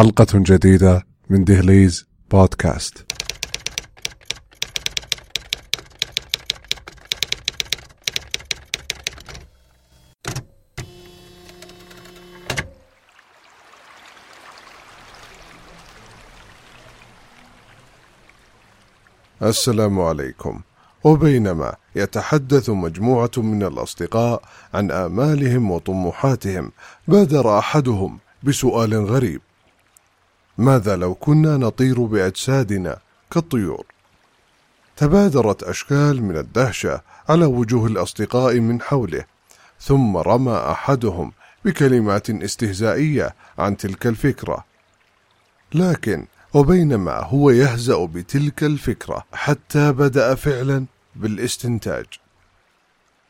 حلقة جديدة من دهليز بودكاست. السلام عليكم. وبينما يتحدث مجموعة من الأصدقاء عن آمالهم وطموحاتهم، بادر أحدهم بسؤال غريب: ماذا لو كنا نطير بأجسادنا كالطيور؟ تبادرت أشكال من الدهشة على وجوه الأصدقاء من حوله ثم رمى أحدهم بكلمات استهزائية عن تلك الفكرة. لكن وبينما هو يهزأ بتلك الفكرة حتى بدأ فعلا بالاستنتاج.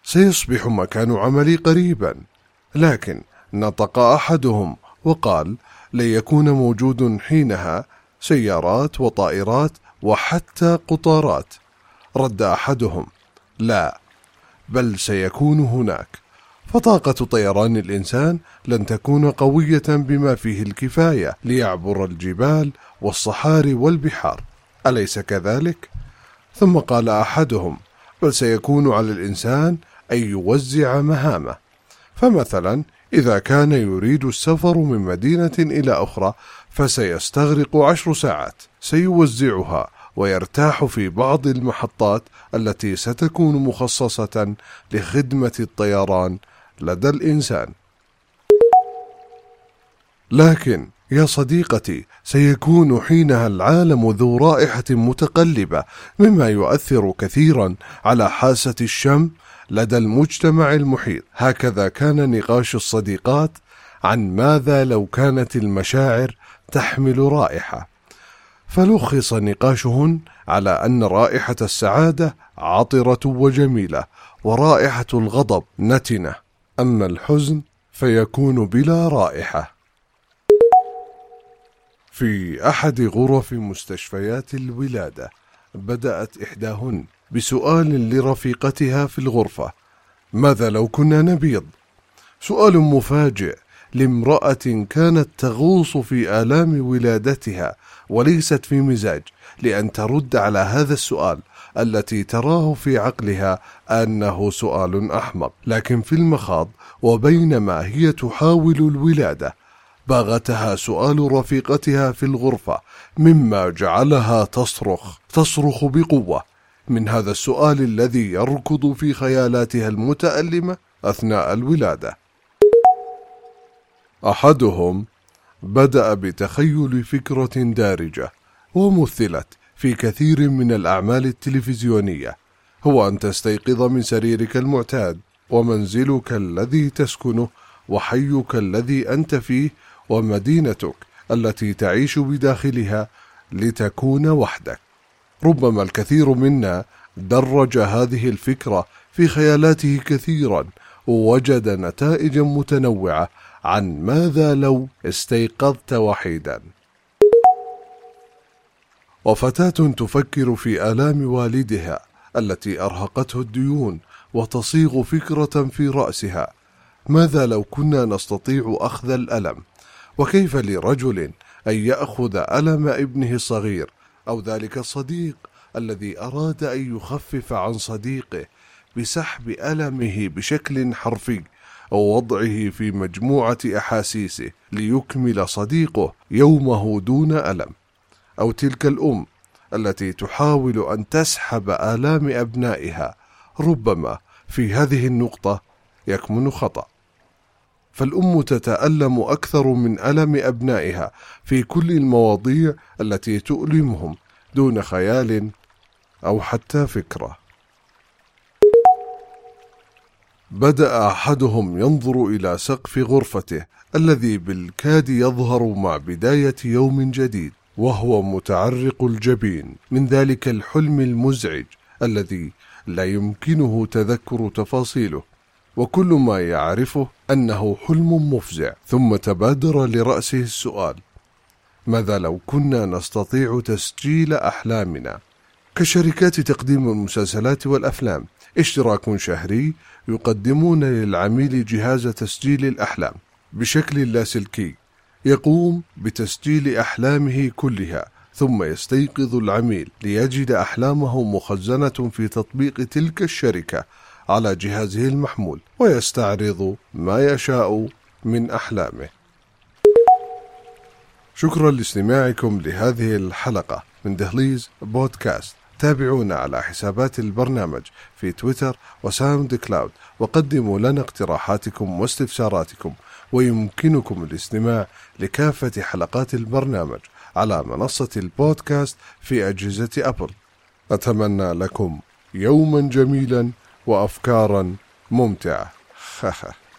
سيصبح مكان عملي قريبا لكن نطق أحدهم وقال لن يكون موجود حينها سيارات وطائرات وحتى قطارات. رد أحدهم لا بل سيكون هناك. فطاقة طيران الإنسان لن تكون قوية بما فيه الكفاية ليعبر الجبال والصحاري والبحار. أليس كذلك؟ ثم قال أحدهم بل سيكون على الإنسان أن يوزع مهامه. فمثلا إذا كان يريد السفر من مدينة إلى أخرى فسيستغرق عشر ساعات سيوزعها ويرتاح في بعض المحطات التي ستكون مخصصة لخدمة الطيران لدى الإنسان. لكن يا صديقتي سيكون حينها العالم ذو رائحة متقلبة مما يؤثر كثيرا على حاسة الشم لدى المجتمع المحيط. هكذا كان نقاش الصديقات عن ماذا لو كانت المشاعر تحمل رائحة. فلخص نقاشهن على أن رائحة السعادة عطرة وجميلة ورائحة الغضب نتنة. أما الحزن فيكون بلا رائحة. في أحد غرف مستشفيات الولادة بدأت إحداهن بسؤال لرفيقتها في الغرفة ماذا لو كنا نبيض؟ سؤال مفاجئ لامرأة كانت تغوص في آلام ولادتها وليست في مزاج لأن ترد على هذا السؤال التي تراه في عقلها أنه سؤال أحمق لكن في المخاض وبينما هي تحاول الولادة باغتها سؤال رفيقتها في الغرفة مما جعلها تصرخ تصرخ بقوة من هذا السؤال الذي يركض في خيالاتها المتألمة أثناء الولادة. أحدهم بدأ بتخيل فكرة دارجة ومثلت في كثير من الأعمال التلفزيونية، هو أن تستيقظ من سريرك المعتاد، ومنزلك الذي تسكنه، وحيك الذي أنت فيه، ومدينتك التي تعيش بداخلها لتكون وحدك. ربما الكثير منا درج هذه الفكرة في خيالاته كثيرا ووجد نتائجا متنوعة عن ماذا لو استيقظت وحيدا. وفتاة تفكر في آلام والدها التي أرهقته الديون وتصيغ فكرة في رأسها. ماذا لو كنا نستطيع أخذ الألم؟ وكيف لرجل أن يأخذ ألم ابنه الصغير؟ أو ذلك الصديق الذي أراد أن يخفف عن صديقه بسحب ألمه بشكل حرفي أو وضعه في مجموعة أحاسيسه ليكمل صديقه يومه دون ألم. أو تلك الأم التي تحاول أن تسحب آلام أبنائها ربما في هذه النقطة يكمن خطأ. فالأم تتألم أكثر من ألم أبنائها في كل المواضيع التي تؤلمهم دون خيال أو حتى فكرة. بدأ أحدهم ينظر إلى سقف غرفته الذي بالكاد يظهر مع بداية يوم جديد وهو متعرق الجبين من ذلك الحلم المزعج الذي لا يمكنه تذكر تفاصيله. وكل ما يعرفه أنه حلم مفزع ثم تبادر لرأسه السؤال ماذا لو كنا نستطيع تسجيل أحلامنا كشركات تقديم المسلسلات والأفلام؟ إشتراك شهري يقدمون للعميل جهاز تسجيل الأحلام بشكل لاسلكي يقوم بتسجيل أحلامه كلها ثم يستيقظ العميل ليجد أحلامه مخزنة في تطبيق تلك الشركة على جهازه المحمول ويستعرض ما يشاء من أحلامه. شكرا لاستماعكم لهذه الحلقة من دهليز بودكاست. تابعونا على حسابات البرنامج في تويتر و SoundCloud وقدموا لنا اقتراحاتكم واستفساراتكم ويمكنكم الاستماع لكافة حلقات البرنامج على منصة البودكاست في أجهزة أبل. أتمنى لكم يوما جميلا. وأفكارا ممتعة.